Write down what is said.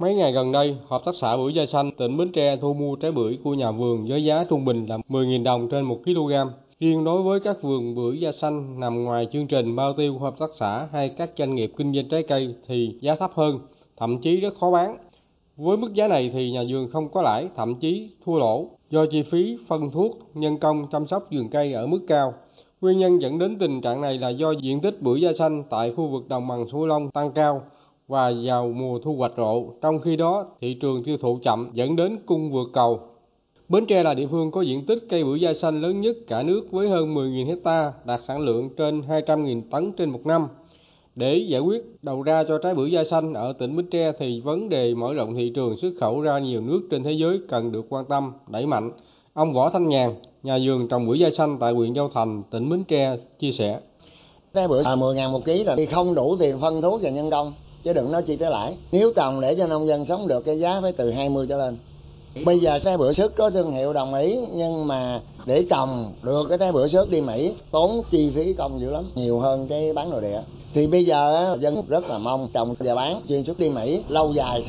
Mấy ngày gần đây, Hợp tác xã Bưởi Da Xanh tỉnh Bến Tre thu mua trái bưởi của nhà vườn với giá trung bình là 10.000 đồng trên 1 kg. Riêng đối với các vườn bưởi da xanh nằm ngoài chương trình bao tiêu của hợp tác xã hay các doanh nghiệp kinh doanh trái cây thì giá thấp hơn, thậm chí rất khó bán. Với mức giá này thì nhà vườn không có lãi, thậm chí thua lỗ do chi phí phân thuốc, nhân công chăm sóc vườn cây ở mức cao. Nguyên nhân dẫn đến tình trạng này là do diện tích bưởi da xanh tại khu vực đồng bằng sông Long tăng cao và vào mùa thu hoạch rộ, trong khi đó thị trường tiêu thụ chậm dẫn đến cung vượt cầu. Bến Tre là địa phương có diện tích cây bưởi da xanh lớn nhất cả nước với hơn 10.000 hecta, đạt sản lượng trên 200.000 tấn trên một năm. Để giải quyết đầu ra cho trái bưởi da xanh ở tỉnh Bến Tre thì vấn đề mở rộng thị trường xuất khẩu ra nhiều nước trên thế giới cần được quan tâm, đẩy mạnh. Ông Võ Thanh Nhàn, nhà vườn trồng bưởi da xanh tại huyện Châu Thành, tỉnh Bến Tre chia sẻ. Trái bưởi à, 10.000 một ký rồi, thì không đủ tiền phân thuốc và nhân công, chứ đừng nói chi tới lãi. Nếu trồng để cho nông dân sống được cái giá phải từ 20 trở lên. Bây giờ trái bưởi sức có thương hiệu đồng ý nhưng mà để trồng được cái trái bưởi sức đi Mỹ tốn chi phí công dữ lắm, nhiều hơn cái bán nội địa. Thì bây giờ dân rất là mong trồng và bán chuyên xuất đi Mỹ lâu dài